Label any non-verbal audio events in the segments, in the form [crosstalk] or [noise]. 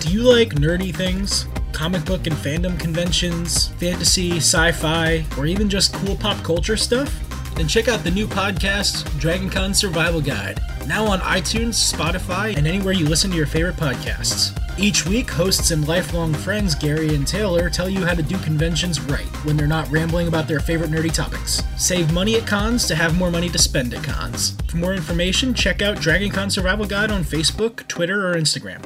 Do you like nerdy things? Comic book and fandom conventions, fantasy, sci fi, or even just cool pop culture stuff? Then check out the new podcast, DragonCon Survival Guide, now on iTunes, Spotify, and anywhere you listen to your favorite podcasts. Each week, hosts and lifelong friends Gary and Taylor tell you how to do conventions right when they're not rambling about their favorite nerdy topics. Save money at cons to have more money to spend at cons. For more information, check out DragonCon Survival Guide on Facebook, Twitter, or Instagram.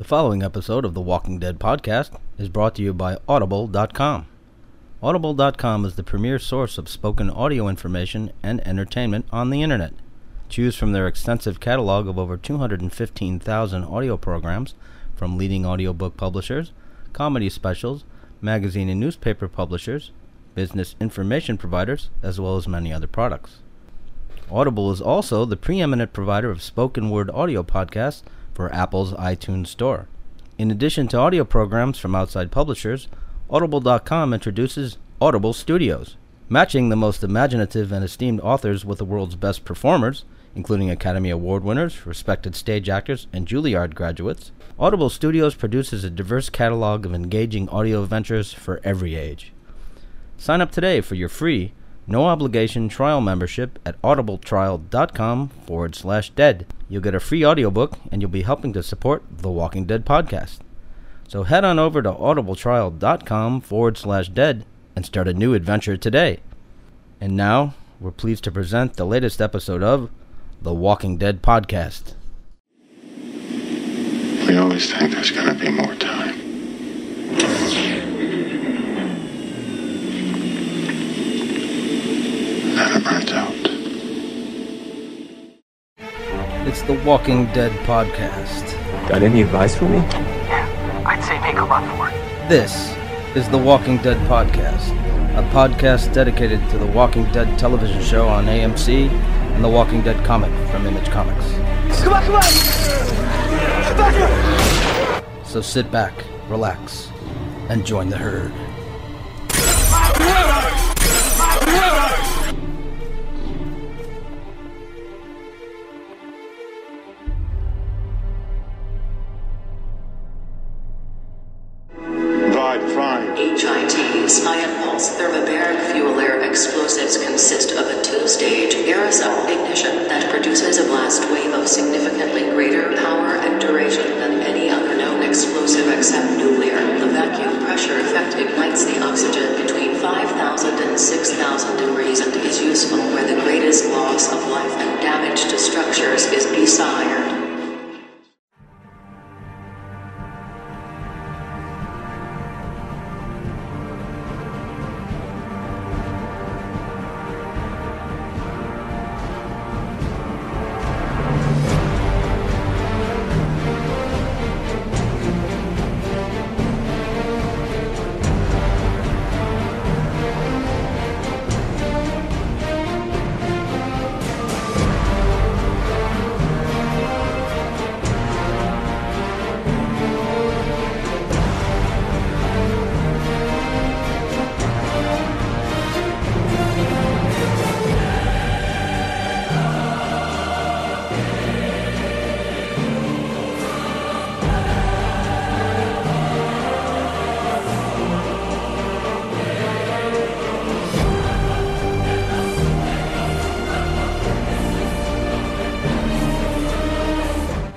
The following episode of the Walking Dead podcast is brought to you by Audible.com. Audible.com is the premier source of spoken audio information and entertainment on the internet. Choose from their extensive catalog of over 215,000 audio programs from leading audiobook publishers, comedy specials, magazine and newspaper publishers, business information providers, as well as many other products. Audible is also the preeminent provider of spoken word audio podcasts for Apple's iTunes Store. In addition to audio programs from outside publishers, Audible.com introduces Audible Studios, matching the most imaginative and esteemed authors with the world's best performers including Academy Award winners, respected stage actors, and Juilliard graduates. Audible Studios produces a diverse catalog of engaging audio adventures for every age. Sign up today for your free, no obligation trial membership at audibletrial.com forward slash dead. You'll get a free audiobook and you'll be helping to support the Walking Dead podcast. So head on over to audibletrial.com forward slash dead and start a new adventure today. And now, we're pleased to present the latest episode of the Walking Dead podcast. We always think there's going to be more time. Then it runs out. It's the Walking Dead podcast. Got any advice for me? Yeah, I'd say make a run for it. This is the Walking Dead podcast, a podcast dedicated to the Walking Dead television show on AMC and the Walking Dead comic from Image Comics. Come on, come on! Back here! So sit back, relax, and join the herd.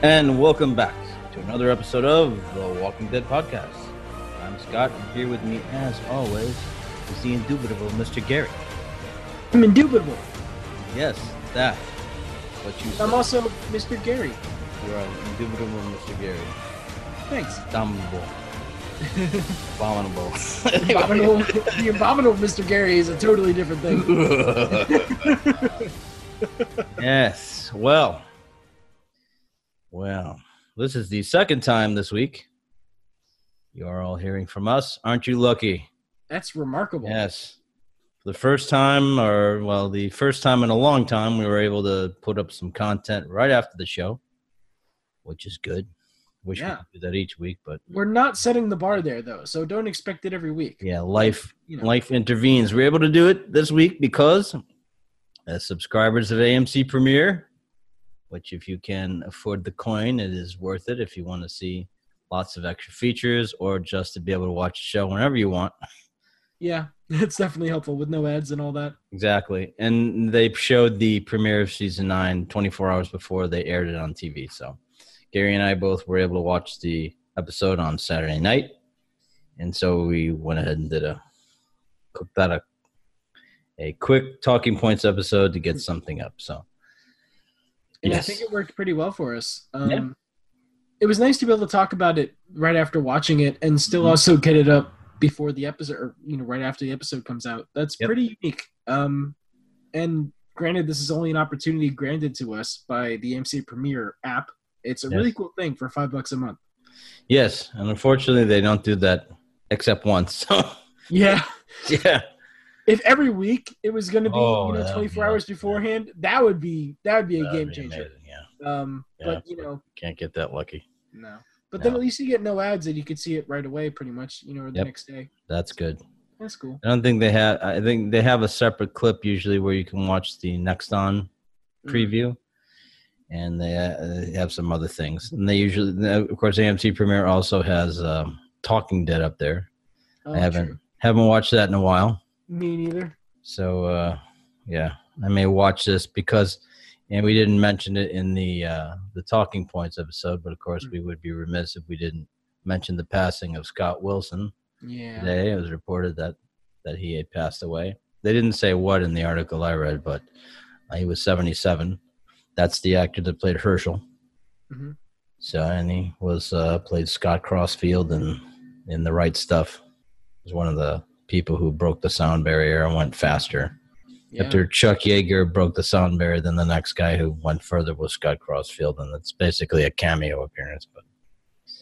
And welcome back to another episode of the Walking Dead podcast. I'm Scott, and here with me, as always, is the indubitable Mr. Gary. I'm indubitable. Yes, that. What you. I'm also Mr. Gary. You are indubitable Mr. Gary. Thanks. Abominable. [laughs] Abominable. Abominable, the abominable Mr. Gary is a totally different thing. [laughs] yes. Well. Well, this is the second time this week you are all hearing from us. Aren't you lucky? That's remarkable. Yes. For the first time, or well, the first time in a long time, we were able to put up some content right after the show, which is good. Wish Yeah. we could do that each week, but We're not setting the bar there though, so don't expect it every week. yeah, life You know. life intervenes. We're able to do it this week because as subscribers of AMC Premiere, which if you can afford the coin, it is worth it if you want to see lots of extra features or just to be able to watch the show whenever you want. Yeah, [laughs] it's definitely helpful with no ads and all that. Exactly. And they showed the premiere of season 9 24 hours before they aired it on TV. So Gary and I both were able to watch the episode on Saturday night. And so we went ahead and did a cooked that a a quick talking points episode to get mm. something up. So And I think it worked pretty well for us. Um, Yeah. It was nice to be able to talk about it right after watching it and still Mhm. also get it up before the episode, or you know, right after the episode comes out. That's Yep. pretty unique. Um, and granted, this is only an opportunity granted to us by the AMC Premiere app. It's a Yes. really cool thing for five bucks a month. yes, and unfortunately they don't do that except once. So [laughs] Yeah. yeah. If every week it was going to be Oh, you know 24 be hours beforehand, that would be that would be a That'd game be changer. amazing, Yeah. Um, Yeah. but you know, Can't get that lucky. no. But then at least you get no ads and you could see it right away, pretty much. You know, or the Yep. next day. That's good. That's cool. I don't think they have. I think they have a separate clip usually where you can watch the next on Mm. preview, and they, uh, they have some other things. And they usually, of course, AMC Premiere also has um, Talking Dead up there. Oh, I haven't true. haven't watched that in a while, Me neither. so uh, yeah, I may watch this because, and we didn't mention it in the uh, the Talking Points episode, but of course Mm. we would be remiss if we didn't mention the passing of Scott Wilson. Yeah. today. It was reported that that he had passed away. They didn't say what in the article I read, but uh, he was 77. That's the actor that played Hershel. Mhm. So, and he was uh, played Scott Crossfield in in the right stuff. He was one of the people who broke the sound barrier and went faster. Yeah. After Chuck Yeager broke the sound barrier, then the next guy who went further was Scott Crossfield, and it's basically a cameo appearance. But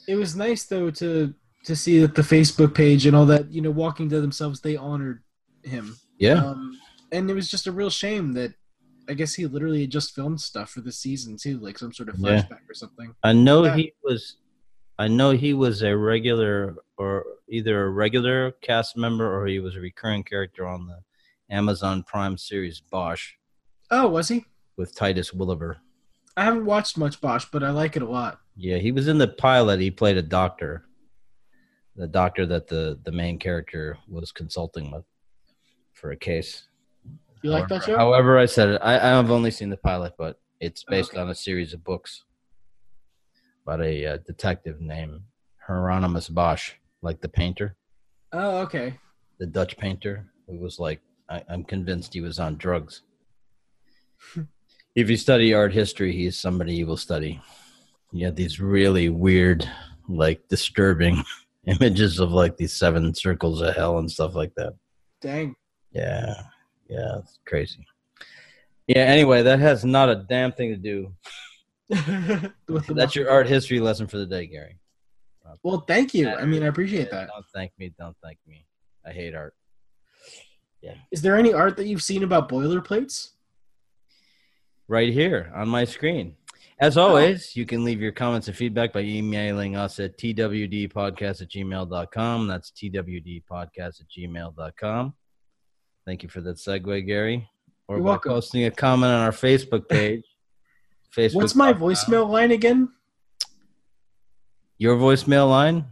It was nice though to to see that the Facebook page and all that, you know, Walking Dead themselves, they honored him. yeah, Um, and it was just a real shame that I guess he literally had just filmed stuff for the season too, like some sort of Yeah. flashback or something. I know Yeah. he was. I know he was a regular, or either a regular cast member, or he was a recurring character on the Amazon Prime series Bosch Oh, was he? with Titus Welliver. I haven't watched much Bosch, but I like it a lot. Yeah, he was in the pilot. He played a doctor, the doctor that the the main character was consulting with for a case. You like that However- show? However, I said it. I, I have only seen the pilot, but it's oh, based Okay. on a series of books about a uh, detective named Hieronymus Bosch, like the painter, Oh, okay. the Dutch painter, who was like, I, I'm convinced he was on drugs. if you study art history, he's somebody you will study. You have these really weird, like disturbing [laughs] images of like these seven circles of hell and stuff like that. Dang. Yeah, yeah, it's crazy. Yeah. Anyway, that has not a damn thing to do. [laughs] That's your art history lesson for the day, Gary. Well, thank you. I mean, I appreciate Yeah, that. Don't thank me. Don't thank me. I hate art. Yeah. Is there any art that you've seen about boilerplates? Right here on my screen. As oh. always, you can leave your comments and feedback by emailing us at twdpodcast at gmail.com. That's twdpodcast at gmail.com. Thank you for that segue, Gary. Or You're by welcome. posting a comment on our Facebook page. Facebook. What's my voicemail line again? Your voicemail line?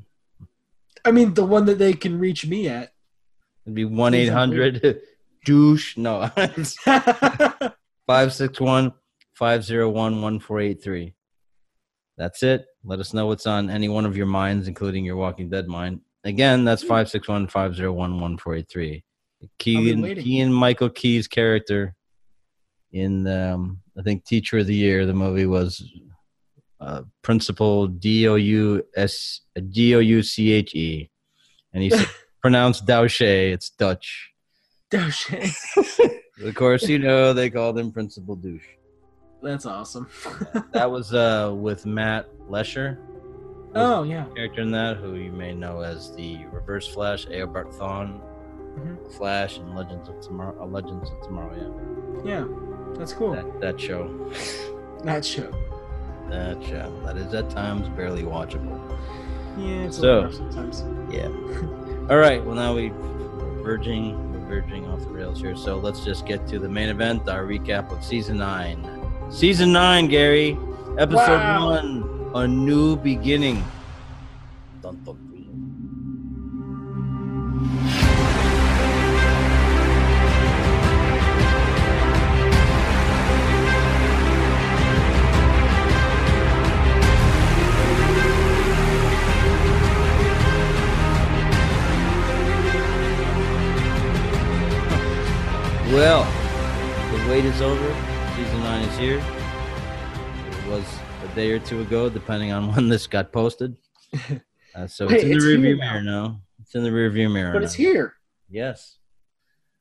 I mean, the one that they can reach me at. It'd be 1 800 [laughs] douche. No, [laughs] it's 561 501 1483. That's it. Let us know what's on any one of your minds, including your Walking Dead mind. Again, that's 561 501 1483. Keegan. Keegan Michael Key's character in, um, I think, Teacher of the Year, the movie was uh, Principal D O U S D O U C H E. And he [laughs] pronounced Douche. It's Dutch. Douche. [laughs] Of course, you know they called him Principal Douche. That's awesome. [laughs] That was uh, with Matt Letscher, oh, yeah. character in that, who you may know as the Reverse Flash, Eobard Thawne, Mhm. Flash, and Legends of Tomorrow. Uh, Legends of Tomorrow, yeah. Yeah. That's cool. that that show, [laughs] that show. that show, that is at times barely watchable. Yeah, So- sometimes. Yeah. [laughs] All right. Well, now we we're verging, we're verging off the rails here. So let's just get to the main event, our recap of season nine, Season nine, Gary. Episode Wow. one. A new beginning. Dun, dun, Well, the wait is over. Season nine is here. It was a day or two ago, depending on [laughs] when this got posted. [laughs] Uh, so it's in the it's rearview mirror now. It's in the rearview mirror. But it's now. here. Yes.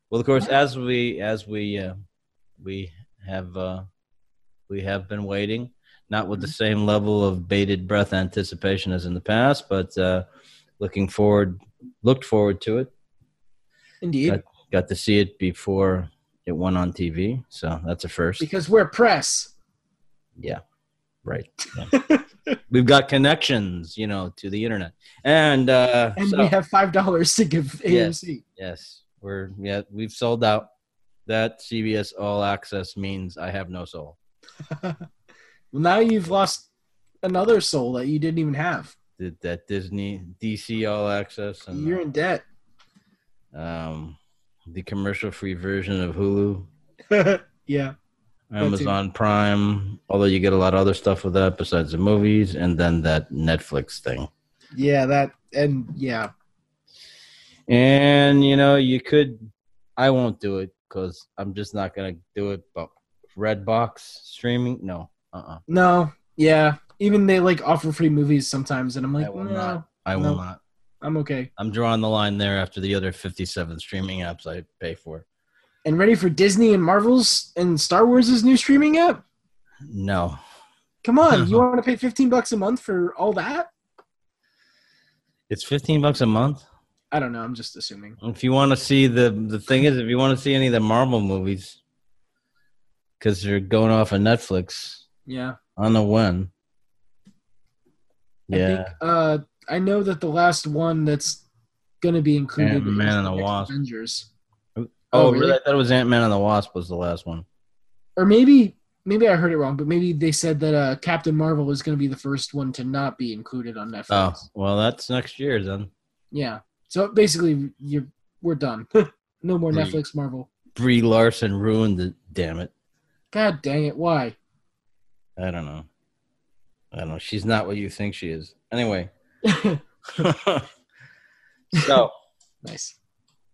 Well, of course, as we as we uh, we have uh, we have been waiting, not with the Mm-hmm. same level of bated breath anticipation as in the past, but uh, looking forward, looked forward to it. Indeed. Got, got to see it before it went on TV, so that's a first. Because we're press. Yeah, right. Yeah. We've got connections, you know, to the internet, and uh, And so- we have five dollars to give Yes. AMC. Yes, we're yeah, we've sold out. That CBS All Access means I have no soul. [laughs] Well, now you've lost another soul that you didn't even have. Did that Disney DC All Access and You're in debt. um, the commercial-free version of Hulu, [laughs] yeah. Amazon Prime. Although you get a lot of other stuff with that besides the movies, and then that Netflix thing. Yeah, that and yeah. And you know, you could. I won't do it because I'm just not gonna do it. But Redbox streaming, no. Uh. uh No, yeah. Even they like offer free movies sometimes, and I'm like, I will no, not. I will no. not. I'm okay. I'm drawing the line there after the other 57 streaming apps I pay for. And ready for Disney and Marvel's and Star Wars' new streaming app? No. Come on, you [laughs] want to pay 15 bucks a month for all that? It's 15 bucks a month. I don't know. I'm just assuming. If you want to see the the thing is if you want to see any of the Marvel movies cuz they're going off of Netflix, Yeah. I don't know when. I Yeah. think, uh, I know that the last one that's gonna be included Ant-Man is and the next Wasp. Avengers, oh, oh, really? really? I thought it was Ant-Man and the Wasp was the last one. or maybe maybe I heard it wrong, but maybe they said that uh, Captain Marvel is gonna be the first one to not be included on Netflix. Oh, well that's next year then. Yeah. So basically, you're we're done. [laughs] no more Brie. Netflix Marvel. Brie Larson ruined it, damn it. God dang it! Why? I don't know. I don't know. She's not what you think she is. Anyway. [laughs] so nice.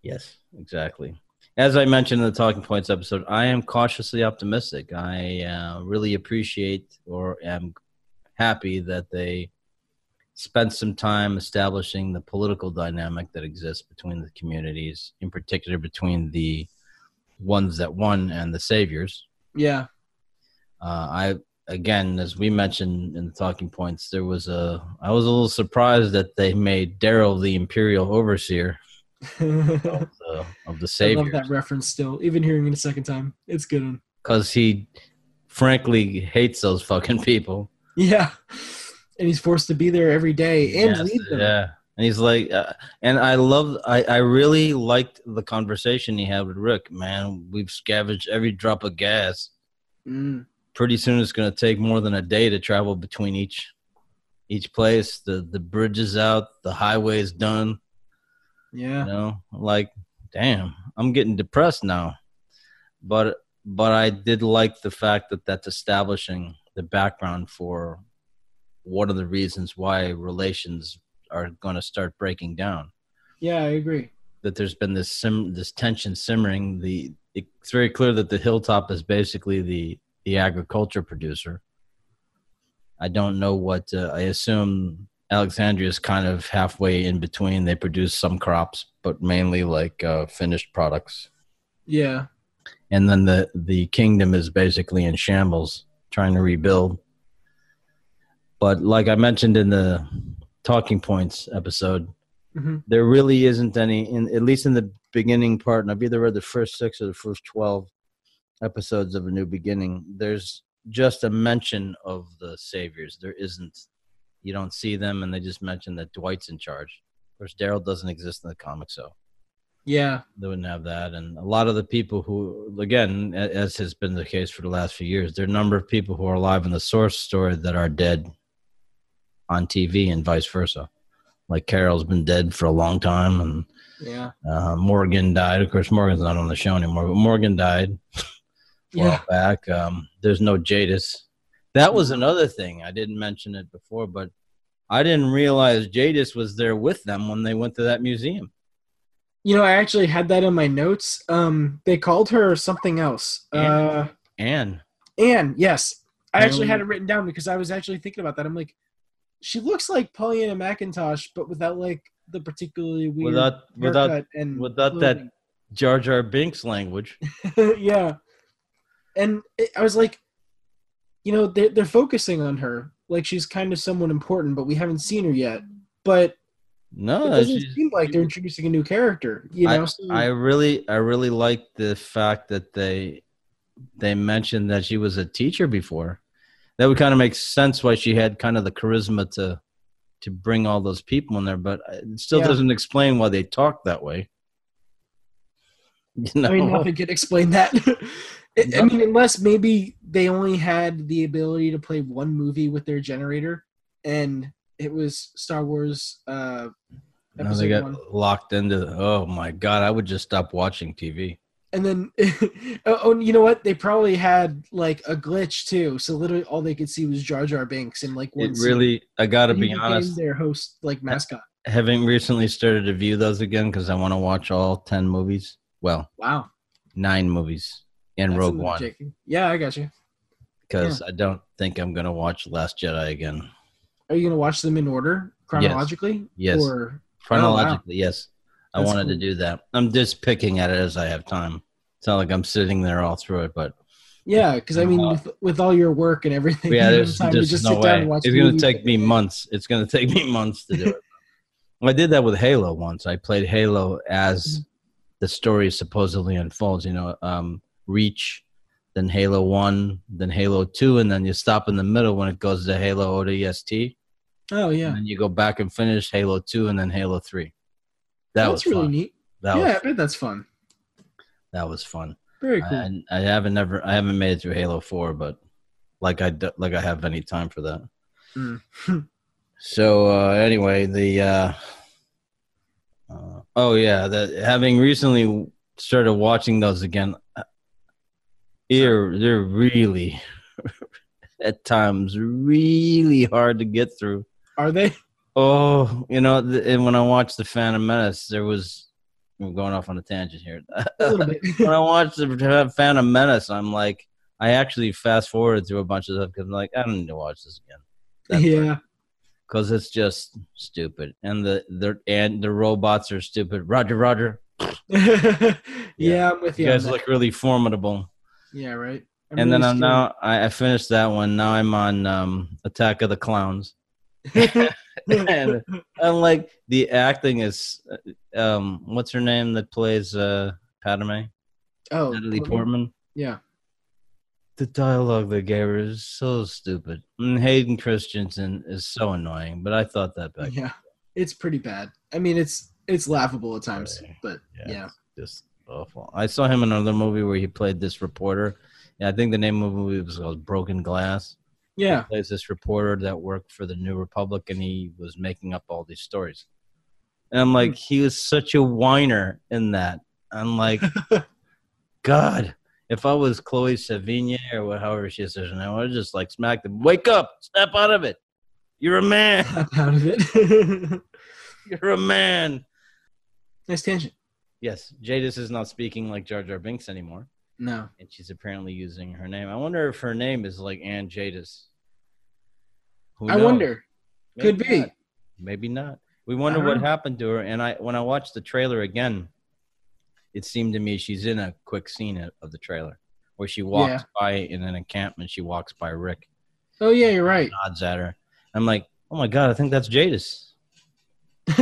Yes, exactly. As I mentioned in the Talking Points episode, I am cautiously optimistic. I uh, really appreciate or am happy that they spent some time establishing the political dynamic that exists between the communities, in particular between the ones that won and the saviors. Yeah. Uh, I again, as we mentioned in the talking points, there was a. I was a little surprised that they made Daryl the imperial overseer [laughs] of the, of the love that reference still. Even hearing it a second time, it's good. One. because he, frankly, hates those fucking people. Yeah. And he's forced to be there every day and Yes, lead them. Yeah, and he's like, uh, and I love. I I really liked the conversation he had with Rick. Man, we've scavenged every drop of gas. Mm. Pretty soon it's going to take more than a day to travel between each each place the the bridge is out the highway's done Yeah. you know like damn i'm getting depressed now but but i did like the fact that that's establishing the background for what are the reasons why relations are going to start breaking down Yeah, I agree. that there's been this sim this tension simmering. The it's very clear that the hilltop is basically the the agriculture producer. I don't know what uh, I assume. Alexandria is kind of halfway in between. They produce some crops, but mainly like uh, finished products. Yeah. And then the the kingdom is basically in shambles, trying to rebuild. But like I mentioned in the talking points episode, hmm there really isn't any in at least in the beginning part and i've either read the first six or the first 12 episodes of a new beginning there's just a mention of the saviors there isn't you don't see them and they just mention that dwight's in charge of course daryl doesn't exist in the comic so Yeah. They wouldn't have that, and a lot of the people who, again, as has been the case for the last few years, there are a number of people who are alive in the source story that are dead on TV, and vice versa. Like Carol's been dead for a long time, and Yeah. uh, Morgan died. Of course, Morgan's not on the show anymore, but Morgan died [laughs] while Yeah. back. Um, there's no Jadis. That was another thing. I didn't mention it before, but I didn't realize Jadis was there with them when they went to that museum. You know, I actually had that in my notes. Um, they called her something else. Anne. Uh, And Anne. Yes, I actually had it written down because I was actually thinking about that. I'm like, she looks like Pollyanna McIntosh, but without like the particularly weird without without and without that Jar Jar Binks language. [laughs] yeah, and it, I was like, you know, they're they're focusing on her like she's kind of someone important, but we haven't seen her yet. But no, it doesn't seem like they're introducing a new character. You know, so- I really I really like the fact that they they mentioned that she was a teacher before. That would kind of make sense why she had kind of the charisma to to bring all those people in there, but it still Yeah. doesn't explain why they talk that way. [laughs] You know, I mean, nothing could explain that. [laughs] I I mean, unless maybe they only had the ability to play one movie with their generator, and it was Star Wars. Uh, Now they got one. locked into. Oh my god! I would just stop watching TV. And then, [laughs] oh, oh, you know what? They probably had like a glitch too. So literally, all they could see was Jar Jar Binks and like one. It scene. really. I got to And be honest. their host, like mascot. Having recently started to view those again because I want to watch all ten movies. Well, Wow, nine movies and That's Rogue One. Yeah, I got you. because I don't think I'm gonna watch Last Jedi again. Are you gonna watch them in order chronologically? Yes. Or Chronologically, yes. I That's wanted to do that. I'm just picking at it as I have time. It's not like I'm sitting there all through it, but yeah, because I mean, Uh, with, with all your work and everything, yeah, [laughs] there's, time there's just no sit down way. and watch It's gonna take me months. It's gonna [laughs] take me months to do it. I did that with Halo once. I played Halo as Mm-hmm. the story supposedly unfolds. You know, um, Reach, then Halo One, then Halo Two, and then you stop in the middle when it goes to Halo ODST. Oh yeah, And you go back and finish Halo 2 and then Halo 3. That that's was really fun. neat. That yeah, was I bet that's fun. that was fun. Very cool. And I haven't never I haven't made it through Halo 4, but like I like I have any time for that. Mm. [laughs] so uh anyway, the uh, uh oh yeah, that having recently started watching those again they're they're really at times really hard to get through. Are they? Oh, you know, th- and when I watched the Phantom Menace, there was. I'm going off on a tangent here. A bit. [laughs] when I watched the Phantom Menace, I'm like, I actually fast forwarded through a bunch of stuff because I'm like, I don't need to watch this again yeah. because it's just stupid, and the the and the robots are stupid. Roger, Roger, [laughs] yeah. I'm with you you. guys look really formidable. Yeah, right. I'm and then I'm now I, I finished that one. Now I'm on um, Attack of the Clowns. [laughs] [laughs] and I'm like the acting is um what's her name that plays uh Padme? oh, Natalie Portman? Portman. Yeah. The dialogue they gave her is so stupid. And Hayden Christensen is so annoying, but I thought that back. Yeah. It's pretty bad. I mean, it's it's laughable at times, Right. but Yeah. yeah. Just awful. I saw him in another movie where he played this reporter. Yeah, I think the name of the movie was called Broken Glass. Yeah. He plays this reporter that worked for the New Republic and he was making up all these stories. And I'm like, he was such a whiner in that. I'm like, [laughs] God, if I was Chloe Sevigny or what- however she her name, I would just like smack them. Wake up! Snap out of it! You're a man! Snap out of it. [laughs] You're a man! nice tangent. Yes, Jadis is not speaking like Jar Jar Binks anymore. No. and she's apparently using her name. I wonder if her name is like Ann Jadis. Who I knows? wonder. Could be. not. Maybe not. We wonder what know. happened to her. And I, when I watched the trailer again, it seemed to me she's in a quick scene of- the trailer where she walks Yeah. by in an encampment. She walks by Rick, Oh yeah, you're right. nods at her. I'm like, oh my god, I think that's Jadis. [laughs]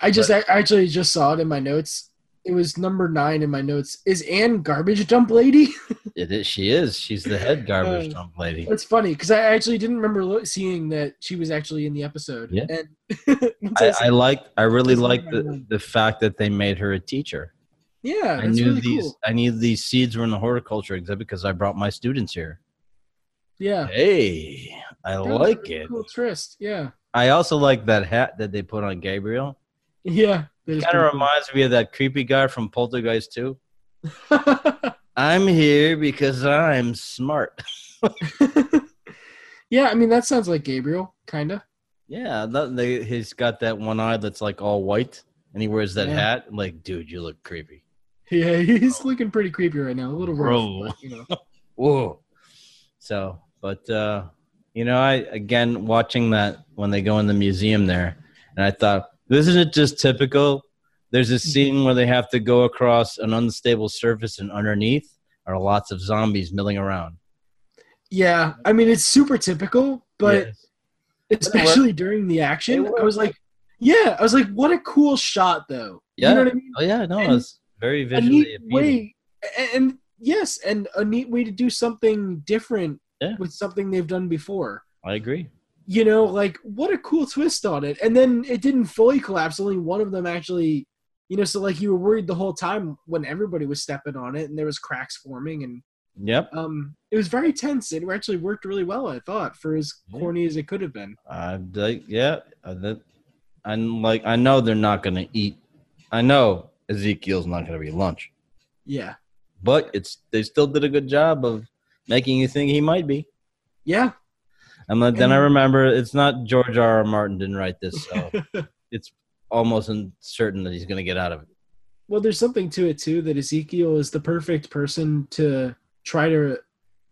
I just I actually just saw it in my notes. It was number nine in my notes. Is Anne garbage dump lady? [laughs] It is. She is. She's the head garbage Uh, dump lady. It's funny because I actually didn't remember lo- seeing that she was actually in the episode. Yeah. And [laughs] I I, I like. I really like the the fact that they made her a teacher. yeah, I knew really these. cool. I knew these seeds were in the horticulture exhibit because I brought my students here. Yeah. Hey, I That like really it. Cool twist. Yeah. I also like that hat that they put on Gabriel. Yeah. Kind of reminds me of that creepy guy from Poltergeist 2. cool. [laughs] I'm here because I'm smart. [laughs] yeah, I mean that sounds like Gabriel, kind of. Yeah, that, they, he's got that one eye that's like all white, and he wears that Yeah. hat. I'm like, dude, you look creepy. Yeah, [laughs] he's looking pretty creepy right now. A little rough, but, you know. Whoa. So, but uh, you know, I again watching that when they go in the museum there, and I thought, this isn't just typical. There's a scene where they have to go across an unstable surface, and underneath are lots of zombies milling around. Yeah, I mean it's super typical, but Yes. especially during the action, I was like, yeah, I was like, what a cool shot though. Yeah. You know what I mean? oh yeah, no, And it's very A visually neat appealing. way, and, and yes, and a neat way to do something different Yeah. with something they've done before. I agree. You know, like what a cool twist on it. And then it didn't fully collapse. Only one of them actually, you know, so like you were worried the whole time when everybody was stepping on it and there was cracks forming and Yep. um it was very tense. It actually worked really well, I thought, for as corny as it could have been. I like yeah. That I'm like I know they're not gonna eat. I know Ezekiel's not gonna be lunch, Yeah. but it's they still did a good job of making you think he might be. Yeah. And then, then I remember it's not George R. R. Martin didn't write this, so [laughs] it's almost certain that he's gonna get out of it. well, there's something to it too that Ezekiel is the perfect person to try to,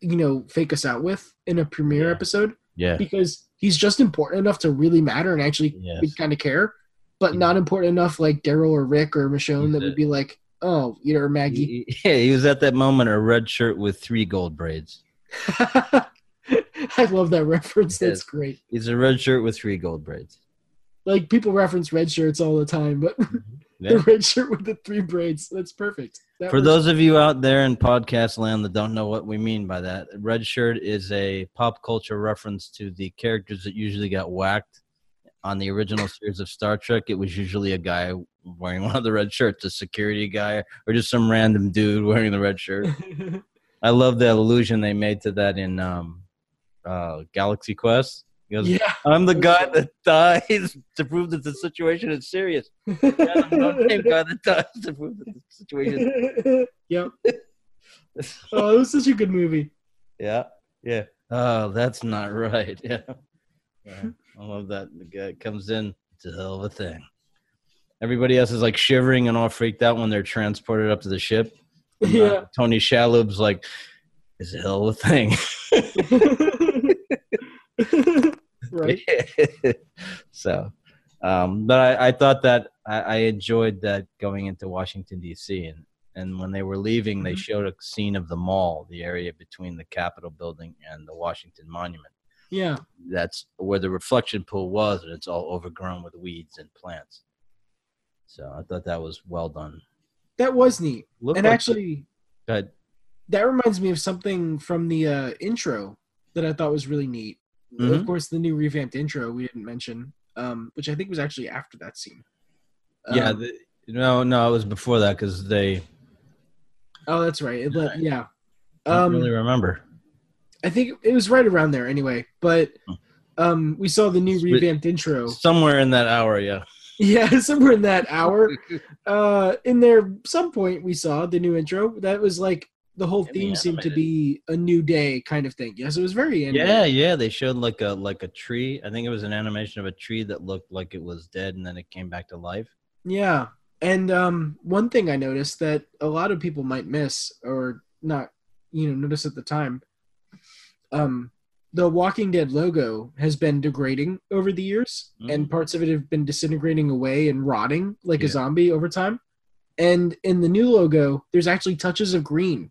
you know, fake us out with in a premiere Yeah. episode Yeah. because he's just important enough to really matter and actually Yes. kind of care, but Yeah. not important enough like Daryl or Rick or Michonne He's that a- would be like, oh, you know, or Maggie. He- [laughs] Yeah, he was at that moment a red shirt with three gold braids. [laughs] [laughs] I love that reference. That's great. He's a red shirt with three gold braids. Like people reference red shirts all the time, but [laughs] Yeah. the red shirt with the three braids. That's perfect. That For those of you out there in podcast land that don't know what we mean by that, red shirt is a pop culture reference to the characters that usually got whacked on the original [laughs] series of Star Trek. It was usually a guy wearing one of the red shirts, a security guy, or just some random dude wearing the red shirt. I love the allusion they made to that in um, uh, Galaxy Quest. He goes, yeah. I'm the guy that dies [laughs] to prove that the situation is serious. [laughs] Yeah, I'm the same guy that dies to prove that the situation [laughs] yep. Oh, it was such a good movie. Yeah, yeah. Oh, that's not right. Yeah, yeah. I love that. The guy comes in. It's a hell of a thing. Everybody else is like shivering and all freaked out when they're transported up to the ship. And, uh, Yeah. Tony Shalhoub's like, "It's a hell of a thing." [laughs] right. [laughs] so, um, but I, I thought that I, I enjoyed that going into Washington D.C. and and when they were leaving, they Mhm. showed a scene of the mall, the area between the Capitol building and the Washington Monument. Yeah. That's where the reflection pool was, and it's all overgrown with weeds and plants. So I thought that was well done. That was neat. Looked and like- actually, that reminds me of something from the uh, intro that I thought was really neat. Of Mhm. course, the new revamped intro we didn't mention, um, which I think was actually after that scene. yeah, Um, the, no, no, it was before that because they. oh, that's right. It let, yeah. I don't Um, really remember. I think it was right around there anyway. But Hmm. um, we saw the new revamped intro. Somewhere in that hour, yeah. Yeah, [laughs] somewhere in that hour. Uh, in there, some point we saw the new intro. That was like the whole Semi theme seemed to be a new day kind of thing. Yes, it was very animated. Yeah, yeah. They showed like a like a tree. I think it was an animation of a tree that looked like it was dead, and then it came back to life. Yeah. And um, one thing I noticed that a lot of people might miss or not, you know, notice at the time, um, the Walking Dead logo has been degrading over the years, and Mm. parts of it have been disintegrating away and rotting like a zombie over time. And in the new logo, there's actually touches of green,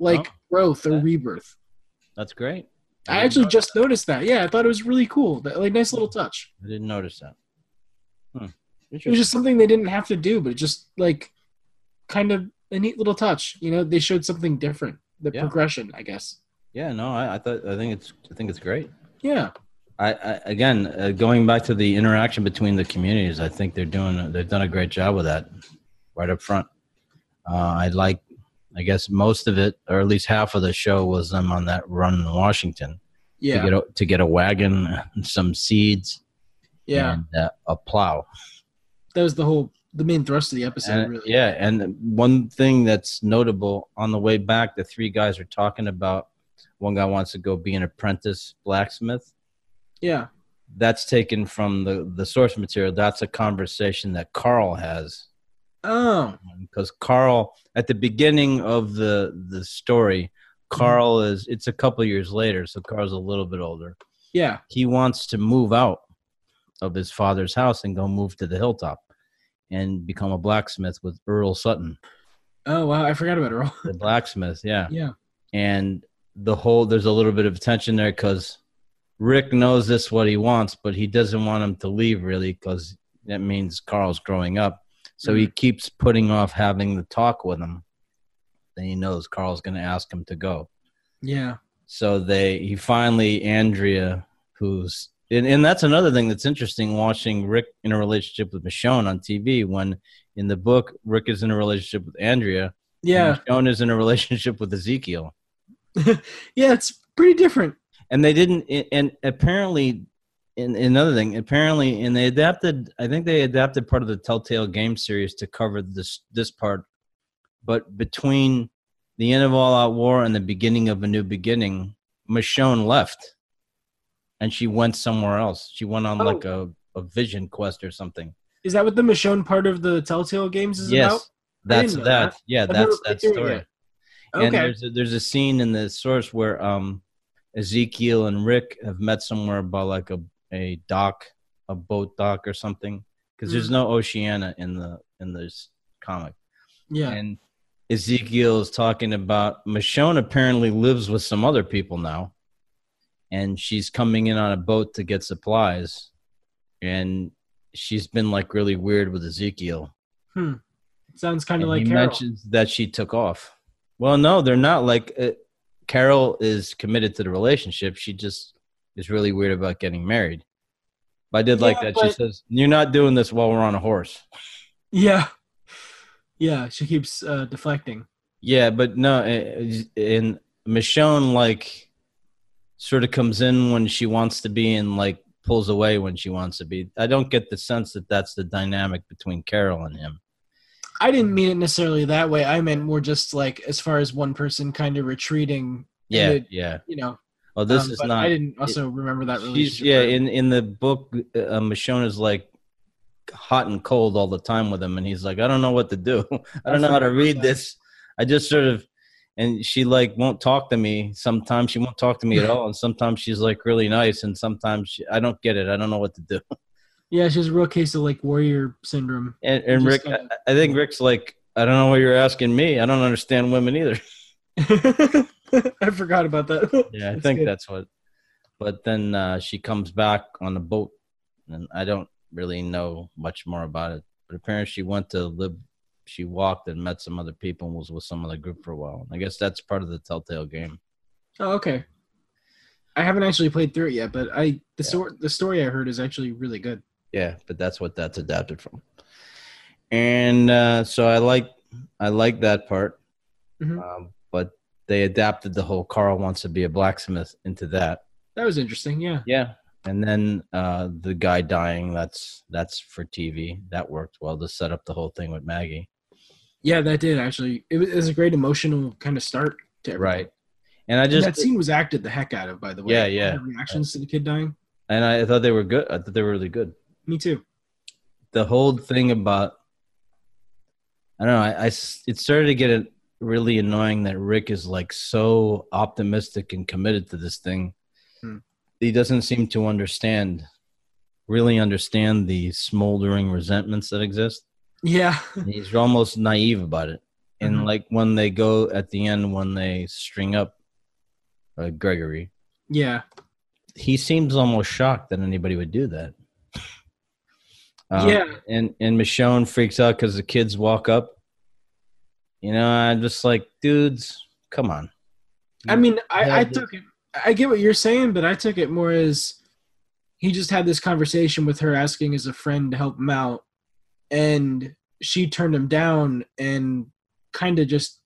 like Oh, growth or okay. rebirth. That's great. I didn't actually just noticed that. Yeah, I thought it was really cool. That, like nice little touch. I didn't notice that. Hmm. It was just something they didn't have to do, but just like kind of a neat little touch. You know, they showed something different. the Yeah. progression, I guess. Yeah, no, I, I thought I think it's I think it's great. Yeah. I, I again uh, going back to the interaction between the communities, I think they're doing they've done a great job with that right up front. Uh, I like, I guess most of it, or at least half of the show, was them on that run in Washington Yeah. to get a, to get a wagon, some seeds, yeah. and uh, a plow. that was the whole the main thrust of the episode. And, really. Yeah, and one thing that's notable on the way back, the three guys are talking about. One guy wants to go be an apprentice blacksmith. Yeah. That's taken from the the source material. That's a conversation that Carl has Oh. because Carl at the beginning of the the story, mm-hmm. Carl is it's a couple years later, so Carl's a little bit older. Yeah. He wants to move out of his father's house and go move to the hilltop and become a blacksmith with Earl Sutton, Oh wow, I forgot about Earl. the blacksmith. Yeah, yeah. and the whole there's a little bit of tension there because Rick knows this what he wants, but he doesn't want him to leave really because that means Carl's growing up. So he mm-hmm. keeps putting off having the talk with him. Then he knows Carl's going to ask him to go. Yeah. So they he finally Andrea, who's and, and that's another thing that's interesting watching Rick in a relationship with Michonne on TV when in the book Rick is in a relationship with Andrea. Yeah. and Michonne is in a relationship with Ezekiel. [laughs] Yeah, it's pretty different. and they didn't and apparently in another thing apparently and they adapted i think they adapted part of the telltale game series to cover this this part but between the end of all out war and the beginning of a new beginning michonne left and she went somewhere else she went on Oh. like a, a vision quest or something Is that what the Michonne part of the Telltale games is yes about? that's that. that. yeah I've that's that it story yet. and there's a, there's a scene in the source where um Ezekiel and Rick have met somewhere about like a a dock, a boat dock or something, because there's Mm. no Oceana in the in this comic. Yeah. And Ezekiel is talking about Michonne apparently lives with some other people now, and she's coming in on a boat to get supplies, and she's been like really weird with Ezekiel. Sounds kind of like he Carol. mentions that she took off. Well, no, they're not. Like uh, Carol is committed to the relationship. She just is really weird about getting married. But I did like Yeah, that. She says, "You're not doing this while we're on a horse." Yeah. Yeah, she keeps uh, deflecting. Yeah, but no, uh, and Michonne like sort of comes in when she wants to be and like pulls away when she wants to be. I don't get the sense that that's the dynamic between Carol and him. I didn't mean it necessarily that way. I meant more just like as far as one person kind of retreating. Yeah, it- yeah. You know. Oh, this um, is not. I didn't also remember that relationship. yeah. In in the book, uh, Michonne is like hot and cold all the time with him, and he's like, I don't know what to do. [laughs] I don't know how to read this. I just sort of, and she like won't talk to me. Sometimes she won't talk to me at [laughs] all, and sometimes she's like really nice, and sometimes she, I don't get it. I don't know what to do. [laughs] yeah, she's a real case of like warrior syndrome. And, and Rick, kinda- I, I think Rick's like, I don't know what you're asking me. I don't understand women either. [laughs] I forgot about that. Yeah, I That's think good. that's what. But then uh, she comes back on the boat, and I don't really know much more about it. But apparently, she went to live. She walked and met some other people and was with some other group for a while. I guess that's part of the Telltale game. Oh, okay. I haven't actually played through it yet, but I the story the story I heard is actually really good. Yeah, but that's what that's adapted from. And uh, so I like I like that part. Mhm. Um, they adapted the whole Carl wants to be a blacksmith into that. That was interesting. Yeah. Yeah. And then uh, the guy dying, that's that's for TV. That worked well to set up the whole thing with Maggie. Yeah, that did actually. It was, it was a great emotional kind of start to everything. Right. And I And just that scene was acted the heck out of, by the way. Yeah, yeah. the reactions to the kid dying. and I thought they were good. I thought they were really good. Me too. The whole thing about I don't know, I it started to get it really annoying that Rick is like so optimistic and committed to this thing. Hmm. He doesn't seem to understand really understand the smoldering resentments that exist. Yeah. he's almost naive about it and Mhm. like when they go at the end when they string up uh, gregory yeah. he seems almost shocked that anybody would do that Um, Yeah. and and michonne freaks out because the kids walk up you know i'm just like dudes come on I mean, I, I took it. I get what you're saying, but I took it more as he just had this conversation with her, asking as a friend to help him out, and she turned him down and kind of just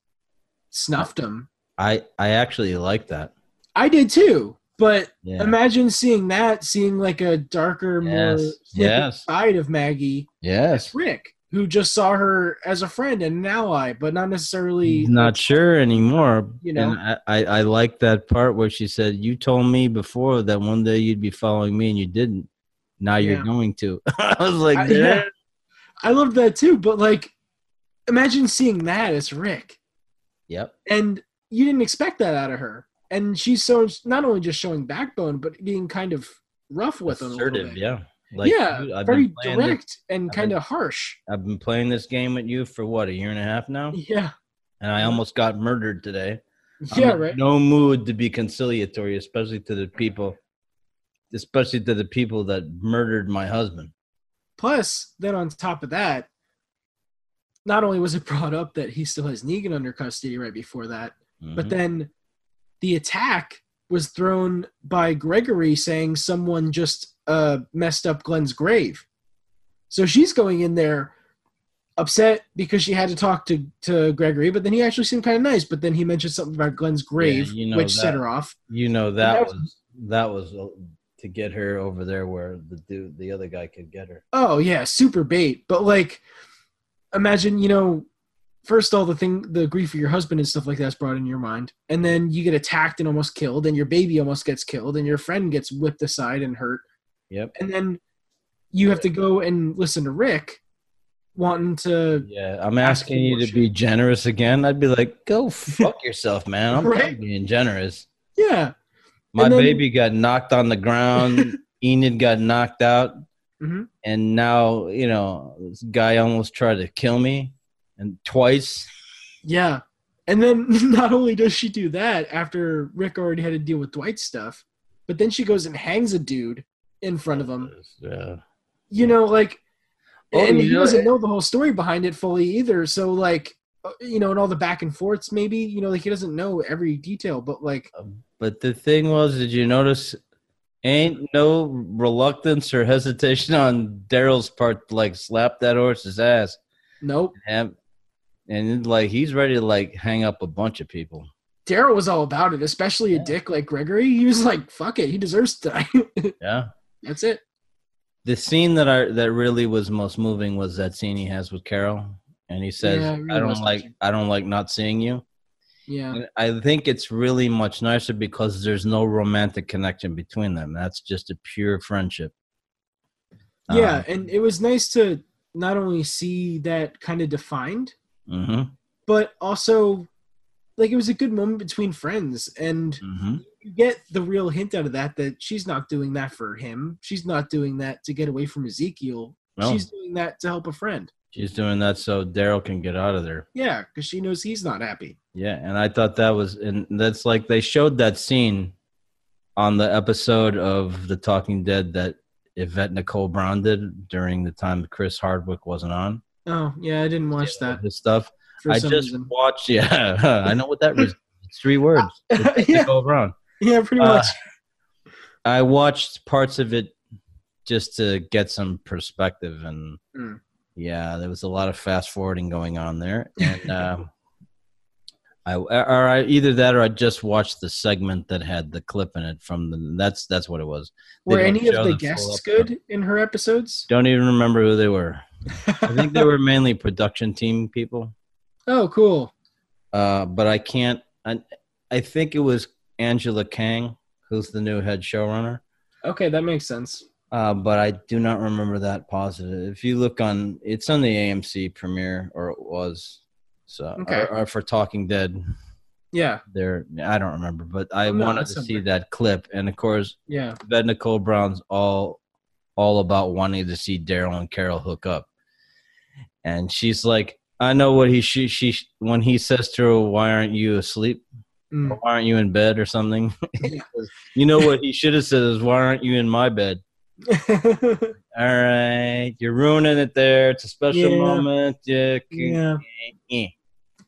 snuffed him. I I actually like that. I did too, but Yeah. imagine seeing that, seeing like a darker, more Yes, flippant yes. side of Maggie. Yes. Rick, who just saw her as a friend and an ally, but not necessarily not sure anymore. You know? and I, I, like that part where she said, "You told me before that one day you'd be following me, and you didn't. Now you're going to." [laughs] I was like, I- "Yeah." [laughs] I loved that too, but like, imagine seeing that as Rick, "Yep, and you didn't expect that out of her, and she's so not only just showing backbone, but being kind of rough with him. a little assertive, bit. yeah, like yeah, dude, very playing this- direct and kind of harsh. I've been playing this game with you for what a year and a half now, Yeah, and I almost got murdered today. [laughs] I'm yeah, right. No mood to be conciliatory, especially to the people, especially to the people that murdered my husband. Plus, then on top of that, not only was it brought up that he still has Negan under custody right before that, but Mhm. then the attack was thrown by Gregory saying someone just uh, messed up Glenn's grave. So she's going in there upset because she had to talk to, to Gregory, but then he actually seemed kind of nice. But then he mentioned something about Glenn's grave, you know which set her off. You know that that was was- that was uh, to get her over there where the dude, the other guy, could get her. Oh yeah, super bait. But like, imagine you know, first all the thing, the grief of your husband and stuff like that's brought in your mind, and then you get attacked and almost killed, and your baby almost gets killed, and your friend gets whipped aside and hurt, Yep. and then you have to go and listen to Rick, wanting to. Yeah, I'm asking you to be generous again. I'd be like, go [laughs] fuck yourself, man. I'm Right. being generous. Yeah. My then- baby got knocked on the ground. [laughs] Enid got knocked out, Mhm. and now you know this guy almost tried to kill me, and twice. Yeah. And then [laughs] not only does she do that after Rick already had to deal with Dwight's stuff, but then she goes and hangs a dude in front of him. Yeah. you know, like, Oh, and he know, doesn't know the whole story behind it fully either. So, like, uh, you know, and all the back and forths, maybe, you know, like he doesn't know every detail, but like, But the thing was, did you notice? Ain't no reluctance or hesitation on Daryl's part to like slap that horse's ass. nope. And, and like he's ready to like hang up a bunch of people. Daryl was all about it, especially a dick like Gregory. He was like, fuck it, he deserves to die. [laughs] Yeah. That's it. The scene that I that really was most moving was that scene he has with Carol, and he says, Yeah, really "I don't like touching. I don't like not seeing you." Yeah. And I think it's really much nicer because there's no romantic connection between them. That's just a pure friendship. Yeah. And it was nice to not only see that kind of defined, hmm but also like it was a good moment between friends. And hmm you get the real hint out of that that she's not doing that for him. She's not doing that to get away from Ezekiel. No. She's doing that to help a friend. She's doing that so Daryl can get out of there. Yeah, because she knows he's not happy. Yeah, and I thought that was, and that's like they showed that scene on the episode of The Talking Dead that Yvette Nicole Brown did during the time Chris Hardwick wasn't on. Oh yeah, I didn't watch that His stuff. I just reason. watched. [laughs] Yeah, I know what that is. It's three words. Yvette [laughs] yeah, Nicole Brown. Yeah, pretty Uh, much. I watched parts of it just to get some perspective, and Mm. yeah, there was a lot of fast forwarding going on there. [laughs] And um, I, or I either that or I just watched the segment that had the clip in it from the. That's that's what it was. they Were any of the guests good in her episodes? Don't even remember who they were. I think they were [laughs] mainly production team people. oh, cool. Uh, but I can't. I, I think it was Angela Kang, who's the new head showrunner. Okay, that makes sense. Uh, but I do not remember that positive. If you look on, it's on the AMC premiere, or it was. So, Okay. or, or for Talking Dead, Yeah, there. I don't remember, but I Oh, no, wanted to see that clip, and of course, yeah. Yvette Nicole Brown's all, all about wanting to see Daryl and Carol hook up, and she's like, "I know what he she she when he says to her, why aren't you asleep?" Mm. Why aren't you in bed or something? [laughs] You know what he should have said is, "Why aren't you in my bed?" [laughs] All right, you're ruining it there. It's a special Yeah. moment. Yeah. yeah,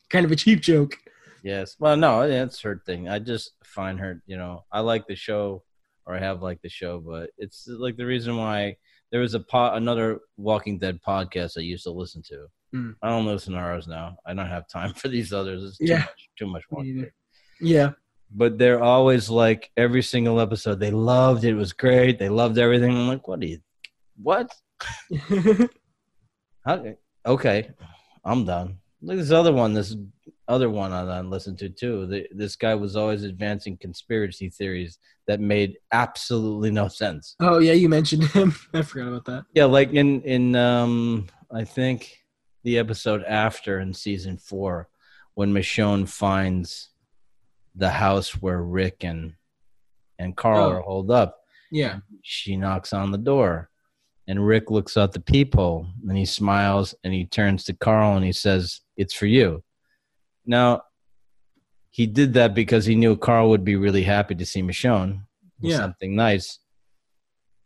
kind of a cheap joke. Yes. Well, no, that's her thing. I just find her, you know, I like the show, or I have liked the show, but it's like the reason why there was a po- another Walking Dead podcast I used to listen to. Mm. I don't listen to ours now. I don't have time [laughs] for these others. It's too Yeah. much. Too much Walking. Dead. Yeah. But they're always like every single episode. They loved it. It was great. They loved everything. I'm like, what do you? What? [laughs] How, okay, I'm done. Look, this other one, this other one I, I listened to too. The, this guy was always advancing conspiracy theories that made absolutely no sense. oh yeah, you mentioned [laughs] him. I forgot about that. Yeah, like in in um, I think the episode after in season four, when Michonne finds the house where Rick and and Carl Oh. are holed up, Yeah. she knocks on the door and rick looks out the peephole and he smiles and he turns to carl and he says it's for you. Now he did that because he knew carl would be really happy to see michonne. Yeah. something nice.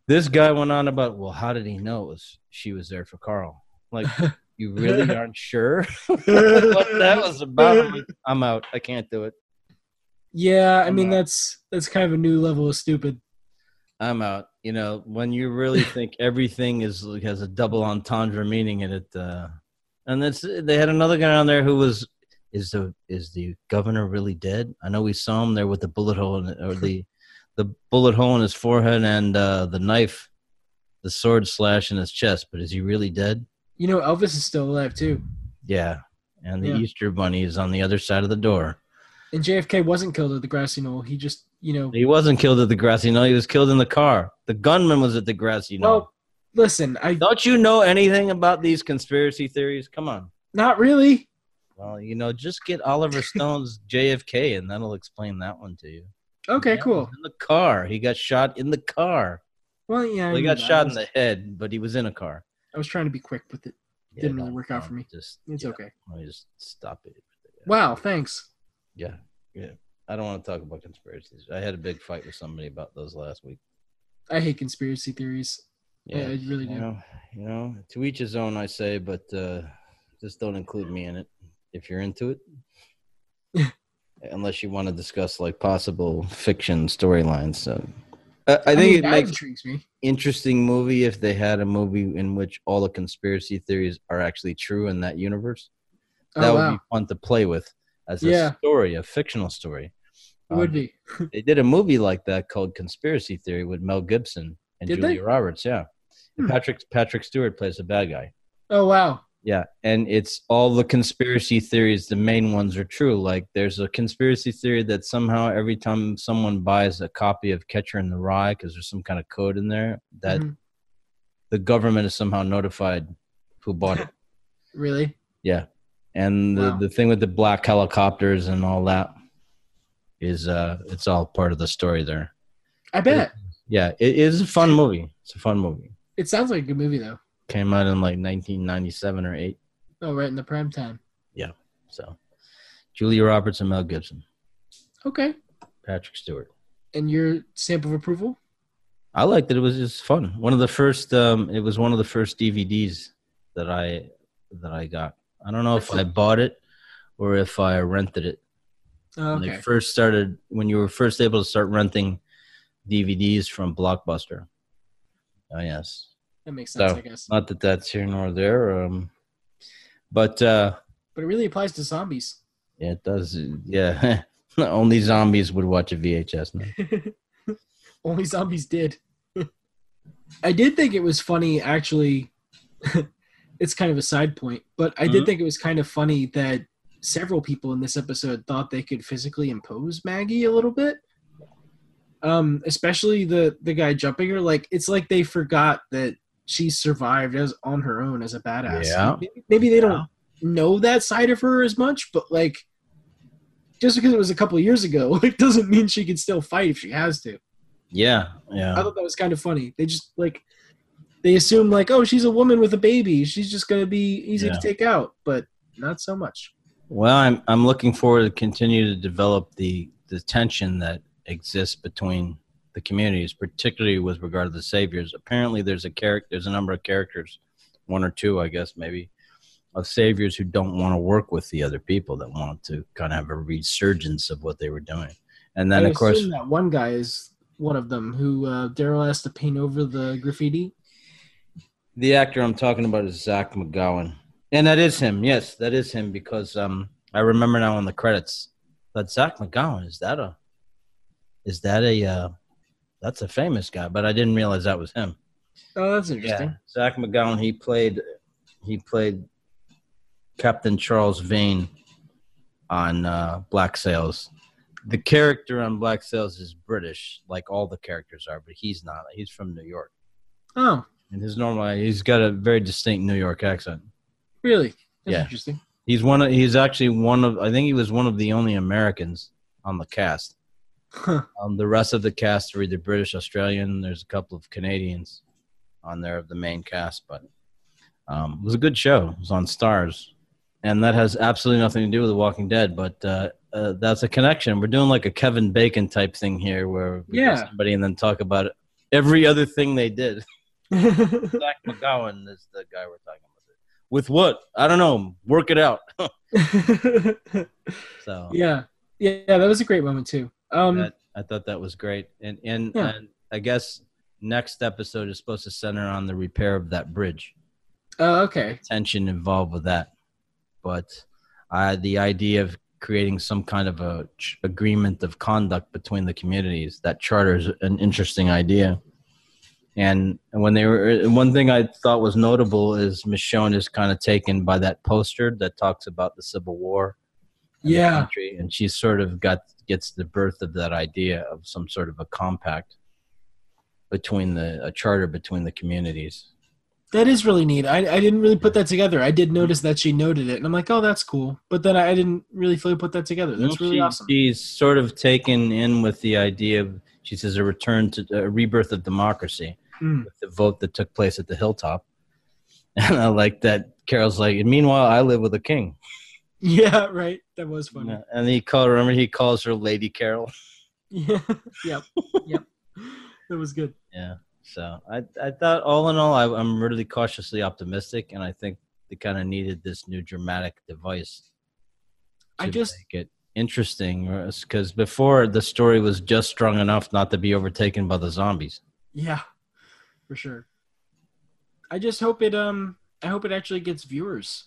This guy went on about well how did he know it was she was there for carl? Like [laughs] you really aren't sure? [laughs] What that was about i'm out. I can't do it Yeah, I mean I'm out. that's that's kind of a new level of stupid. I'm out. You know, when you really [laughs] think everything is has a double entendre meaning in it, uh, and that's they had another guy on there who was is the is the governor really dead? I know we saw him there with the bullet hole in it, or the [laughs] the bullet hole in his forehead and uh, the knife, the sword slash in his chest. But is he really dead? You know, Elvis is still alive too, Yeah. And the Yeah. Easter bunny is on the other side of the door. And JFK wasn't killed at the grassy knoll. He just, you know, He wasn't killed at the grassy knoll. He was killed in the car. The gunman was at the grassy knoll. well, listen, I Don't you know anything about these conspiracy theories? Come on. not really. Well, you know, just get Oliver [laughs] Stone's JFK, and that'll explain that one to you. Okay, cool. In the car, he got shot in the car. Well, yeah, Well, he got shot I in the head, but he was in a car. I was trying to be quick with it. Yeah, Didn't really work out for me. Just It's yeah, okay. Let me just stop it. Wow, thanks. Yeah, yeah. I don't want to talk about conspiracies. I had a big fight with somebody about those last week. I hate conspiracy theories. Yeah, I really do. You know, you know, to each his own, I say, but uh, just don't include me in it if you're into it. [laughs] Unless you want to discuss like possible fiction storylines. So uh, I think mean, it makes intrigues me. interesting movie if they had a movie in which all the conspiracy theories are actually true in that universe. That Oh would be fun to play with as a Yeah. story, a fictional story. it would Um, be. They did a movie like that called Conspiracy Theory with Mel Gibson and Did Julia they? Roberts. Yeah, Hmm. Patrick Patrick Stewart plays the bad guy. Oh wow. Yeah, and it's all the conspiracy theories. The main ones are true. Like there's a conspiracy theory that somehow every time someone buys a copy of Catcher in the Rye, because there's some kind of code in there, that Mhm. the government is somehow notified who bought it. [laughs] Really? Yeah, and the Wow. the thing with the black helicopters and all that is uh, it's all part of the story there. I bet. Yeah, it is a fun movie. It's a fun movie. It sounds like a good movie though. Came out in like 1997 or eight. Oh, right in the prime time. Yeah. So, Julia Roberts and Mel Gibson, Okay. Patrick Stewart. And your stamp of approval? I liked it. It was just fun. One of the first. Um, it was one of the first DVDs that I that I got. I don't know if I bought it or if I rented it. Oh, When okay. they first started, when you were first able to start renting DVDs from Blockbuster. Oh yes. That makes sense, So, I guess. Not that that's here nor there. Um, but uh, But it really applies to zombies. yeah, it does. Yeah, [laughs] only zombies would watch a VHS. No? [laughs] Only zombies did. [laughs] I did think it was funny, actually. It's kind of a side point, but I did Mhm. think it was kind of funny that several people in this episode thought they could physically impose Maggie a little bit. Um, especially the the guy jumping her. Like it's like they forgot that she survived as on her own as a badass. Yeah. Maybe, maybe they don't know that side of her as much, but like just because it was a couple of years ago, [laughs] it doesn't mean she can still fight if she has to. Yeah, yeah. I thought that was kind of funny. They just like they assume like, oh, she's a woman with a baby. She's just gonna be easy Yeah. to take out, but not so much. Well, I'm I'm looking forward to continue to develop the the tension that exists between the communities, particularly with regard to the saviors. Apparently, there's a character, there's a number of characters, one or two, I guess, maybe, of saviors who don't want to work with the other people that want to kind of have a resurgence of what they were doing. And then I of course that one guy is one of them who uh, Daryl has to paint over the graffiti. The actor I'm talking about is Zach McGowan. And that is him. Yes, that is him because um I remember now in the credits that Zach McGowan is that a is that a uh that's a famous guy, but I didn't realize that was him. Oh, that's interesting. Yeah, Zach McGowan. He played he played Captain Charles Vane on uh, Black Sails. The character on Black Sails is British, like all the characters are, but he's not. He's from New York, Oh, and his normal he's got a very distinct New York accent. really? That's Yeah. interesting. He's one of he's actually one of I think he was one of the only Americans on the cast. Huh. Um, the rest of the cast are either British, Australian. There's a couple of Canadians on there of the main cast, but um, it was a good show. It was on Starz, and that has absolutely nothing to do with The Walking Dead. But uh, uh, that's a connection. We're doing like a Kevin Bacon type thing here, where we Yeah. somebody and then talk about every other thing they did. [laughs] Zach McGowan is the guy we're talking about. With what? I don't know. Work it out. [laughs] so yeah, yeah, that was a great moment too. Um, that, I thought that was great, and and, Yeah. and I guess next episode is supposed to center on the repair of that bridge. oh, okay. Tension involved with that, but uh, the idea of creating some kind of a ch- agreement of conduct between the communities that charter is an interesting idea. And when they were, one thing I thought was notable is Michonne is kind of taken by that poster that talks about the Civil War Yeah. country, and she sort of got gets the birth of that idea of some sort of a compact between the a charter between the communities. That is really neat. I, I didn't really put that together. I did notice that she noted it, and I'm like, oh, that's cool. But then I didn't really fully put that together. That's really She- awesome. She's sort of taken in with the idea of she says a return to a rebirth of democracy Mm. with the vote that took place at the hilltop. [laughs] And I like that Carol's like, and meanwhile, I live with a king. [laughs] Yeah, right. That was funny. Yeah, And he called remember he calls her Lady Carol. [laughs] Yeah. yep. Yep. That was good. Yeah. So I I thought all in all I, I'm really cautiously optimistic, and I think they kind of needed this new dramatic device. I just- make it interesting because before the story was just strong enough not to be overtaken by the zombies. Yeah, for sure. I just hope it um I hope it actually gets viewers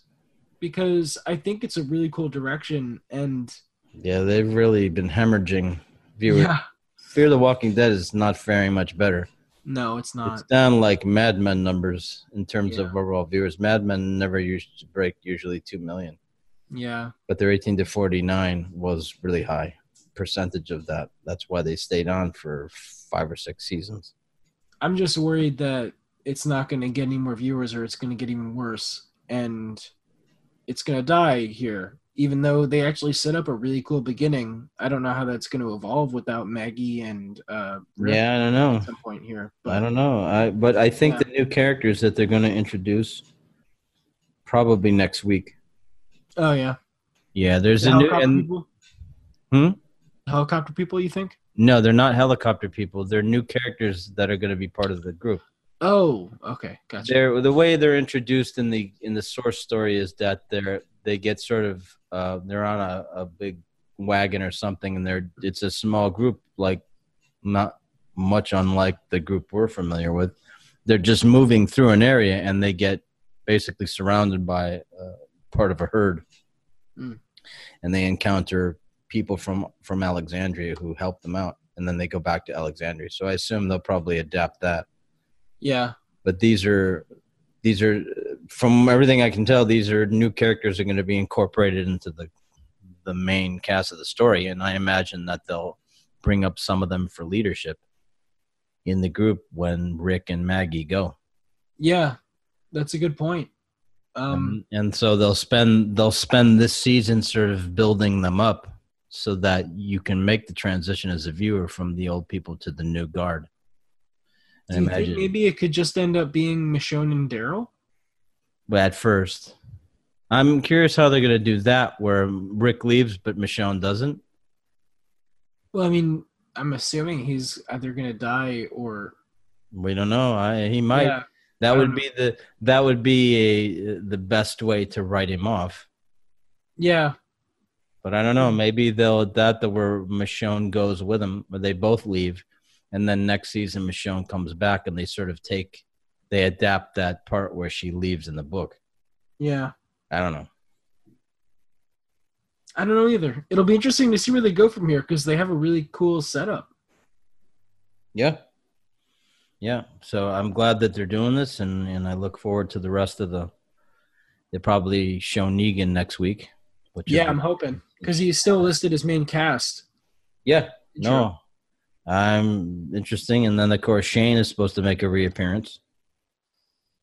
because I think it's a really cool direction and Yeah, they've really been hemorrhaging viewers. yeah, Fear the Walking Dead is not faring much better. no, it's not. It's down like Mad Men numbers in terms of overall viewers. Mad Men never used to break usually two million. Yeah, but their 18 to 49 was really high percentage of that. That's why they stayed on for five or six seasons. I'm just worried that it's not going to get any more viewers or it's going to get even worse and it's going to die here. Even though they actually set up a really cool beginning, I don't know how that's going to evolve without Maggie and uh, Rick Yeah, I don't know. at some point here. I don't know. I but I think Yeah. the new characters that they're going to introduce probably next week. Oh yeah, Yeah, there's The a new and people. Hmm? Helicopter people, you think? No, they're not helicopter people. They're new characters that are going to be part of the group. Oh, okay, gotcha. they're the way they're introduced in the in the source story is that they're they get sort of uh, they're on a, a big wagon or something and they're it's a small group like not much unlike the group we're familiar with they're just moving through an area and they get basically surrounded by uh, part of a herd Mm. and they encounter people from from alexandria who help them out and then they go back to alexandria. So i assume they'll probably adapt that. Yeah, but these are these are from everything I can tell these are new characters are going to be incorporated into the the main cast of the story and I imagine that they'll bring up some of them for leadership in the group when Rick and Maggie go. Yeah, that's a good point. Um, and, and so they'll spend they'll spend this season sort of building them up so that you can make the transition as a viewer from the old people to the new guard do you think maybe it could just end up being Michonne and Daryl? But at first. I'm curious how they're going to do that where Rick leaves but Michonne doesn't. Well, I mean, I'm assuming he's either gonna die or We don't know. I, he might. Yeah, That would Um, be the that would be a the best way to write him off. Yeah, But I don't know. Hmm. Maybe they'll adapt that where Michonne goes with him, or they both leave, and then next season Michonne comes back, and they sort of take they adapt that part where she leaves in the book. yeah. I don't know. I don't know either. It'll be interesting to see where they go from here because they have a really cool setup. Yeah. Yeah. So I'm glad that they're doing this and, and I look forward to the rest of the they probably show Negan next week. Which Yeah, I'm hoping because he's still listed as main cast. Yeah. No. I'm interesting. And then of course Shane is supposed to make a reappearance.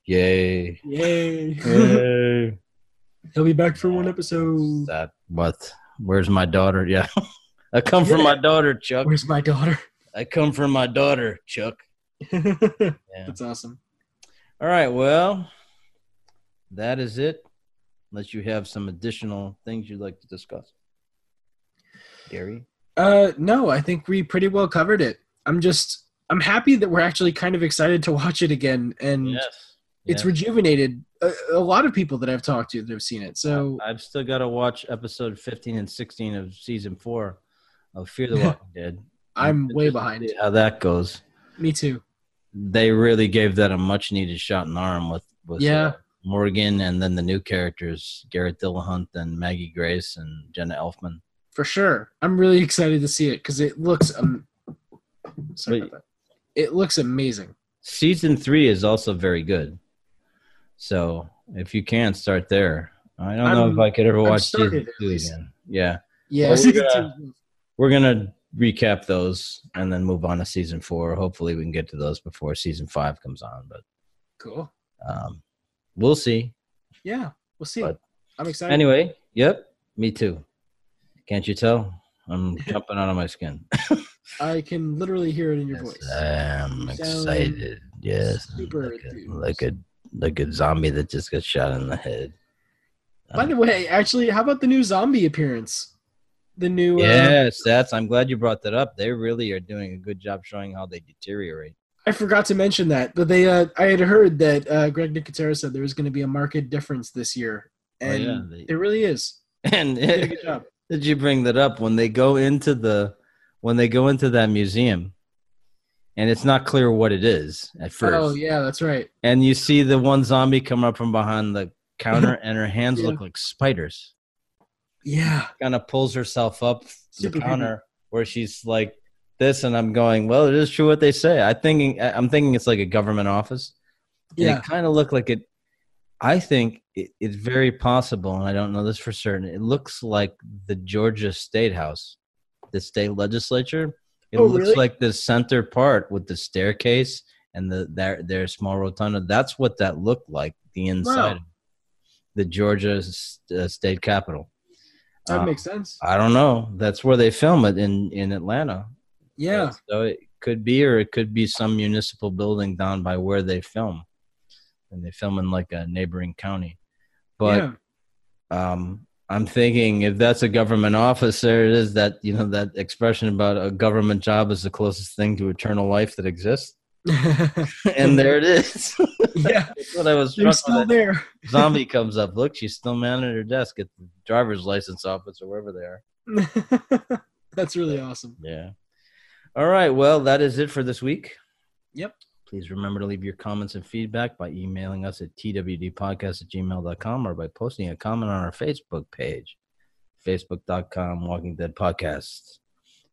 Yay. Yay! Yay. [laughs] He'll be back for one episode. that what? Where's my daughter? Yeah. [laughs] I come from my daughter, Chuck. Where's my daughter? I come from my daughter, Chuck. [laughs] Yeah. That's awesome. All right. Well, that is it. Unless you have some additional things you'd like to discuss, Gary. Uh, no, I think we pretty well covered it. I'm just, I'm happy that we're actually kind of excited to watch it again, and Yes. it's yes. rejuvenated a, a lot of people that I've talked to that have seen it. So I've still got to watch episode 15 and 16 of season four of Fear the [laughs] Walking Dead. I'm way Interested to behind. see How that goes. Me too. They really gave that a much needed shot in the arm with, with Yeah. uh, Morgan and then the new characters, Garrett Dillahunt and Maggie Grace and Jenna Elfman. For sure. I'm really excited to see it because it looks. Um, sorry about that. It looks amazing. Season three is also very good. So if you can start there, I don't know I'm- if I could ever I've watch season started two again. Yeah, Yeah, Well, we're, two- we're gonna recap those and then move on to season four. Hopefully, we can get to those before season five comes on. But cool. um, we'll see. Yeah, we'll see. But- I'm excited. Anyway, yep, me too. Can't you tell? I'm [laughs] jumping out of my skin. I can literally hear it in your Yes, voice. I'm You excited. Yes, super like a, like a like a zombie that just got shot in the head. By the way, actually, how about the new zombie appearance? The new. Uh, Yes, that's. I'm glad you brought that up. They really are doing a good job showing how they deteriorate. I forgot to mention that, but they. Uh, I had heard that uh, Greg Nicotero said there was going to be a market difference this year, Oh, and yeah, they- there really is. [laughs] And a good job. Did you bring that up when they go into the when they go into that museum, and it's not clear what it is at oh, first, Oh yeah, that's right. and you see the one zombie come up from behind the counter, [laughs] and her hands Yeah. look like spiders. Yeah, Kind of pulls herself up Super the counter where she's like this, and I'm going, well, it is true what they say. I thinking I'm thinking it's like a government office. Yeah, it kind of looked like it. I think it, it's very possible, and I don't know this for certain. It looks like the Georgia State House, the state legislature. It Oh, looks really? like the center part with the staircase and the their their small rotunda. That's what that looked like. The inside Wow. of the Georgia uh, state capitol. that Uh, makes sense. I don't know. That's where they film it in in Atlanta. Yeah, So it could be, or it could be some municipal building down by where they film, and they film in like a neighboring county. But yeah, um, I'm thinking if that's a government officer, there it is. That you know that expression about a government job is the closest thing to eternal life that exists, [laughs] and there it is. [laughs] yeah. that's what I was They're still there. [laughs] Zombie comes up. Look, she's still manning her desk at the driver's license office or wherever they are. That's really awesome. Yeah. All right. Well, that is it for this week. Yep. Please remember to leave your comments and feedback by emailing us at twdpodcast at gmail.com or by posting a comment on our Facebook page, facebook.com Walking Dead Podcast.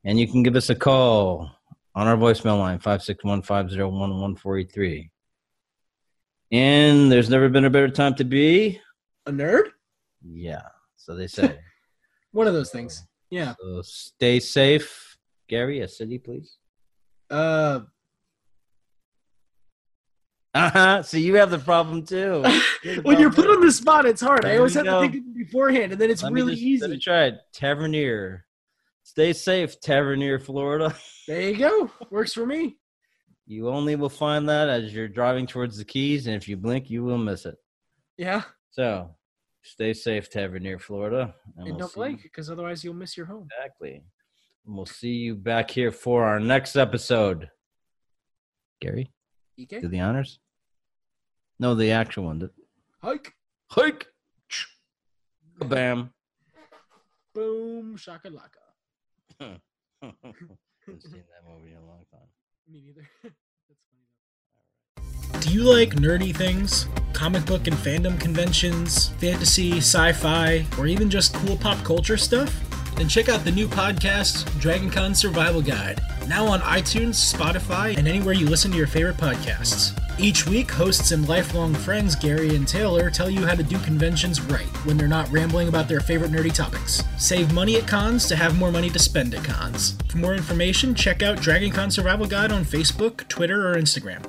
And you can give us a call on our voicemail line, 561 501 1483. And there's never been a better time to be. A nerd? Yeah. So they say. [laughs] One of those things. Yeah. so stay safe. Gary, a city, please. Uh, Uh huh. So you have the problem too. [laughs] when you're put on the spot, it's hard. I always have go. to think of it beforehand, and then it's Let really just- Let me easy. try it. Tavernier. Stay safe, Tavernier, Florida. There you go. Works for me. You only will find that as you're driving towards the Keys, and if you blink, you will miss it. Yeah. So, stay safe, Tavernier, Florida. And we'll don't blink, because otherwise you'll miss your home. Exactly. And we'll see you back here for our next episode. Gary, EK? do the honors. No, the actual one. The- Hike. Hike. Bam. Boom. Shakalaka. [laughs] Haven't seen that movie in a long time. Me neither. [laughs] That's funny Do you like nerdy things? Comic book and fandom conventions, fantasy, sci fi, or even just cool pop culture stuff? Then check out the new podcast, DragonCon Survival Guide, now on iTunes, Spotify, and anywhere you listen to your favorite podcasts. Each week, hosts and lifelong friends Gary and Taylor tell you how to do conventions right when they're not rambling about their favorite nerdy topics. Save money at cons to have more money to spend at cons. For more information, check out DragonCon Survival Guide on Facebook, Twitter, or Instagram.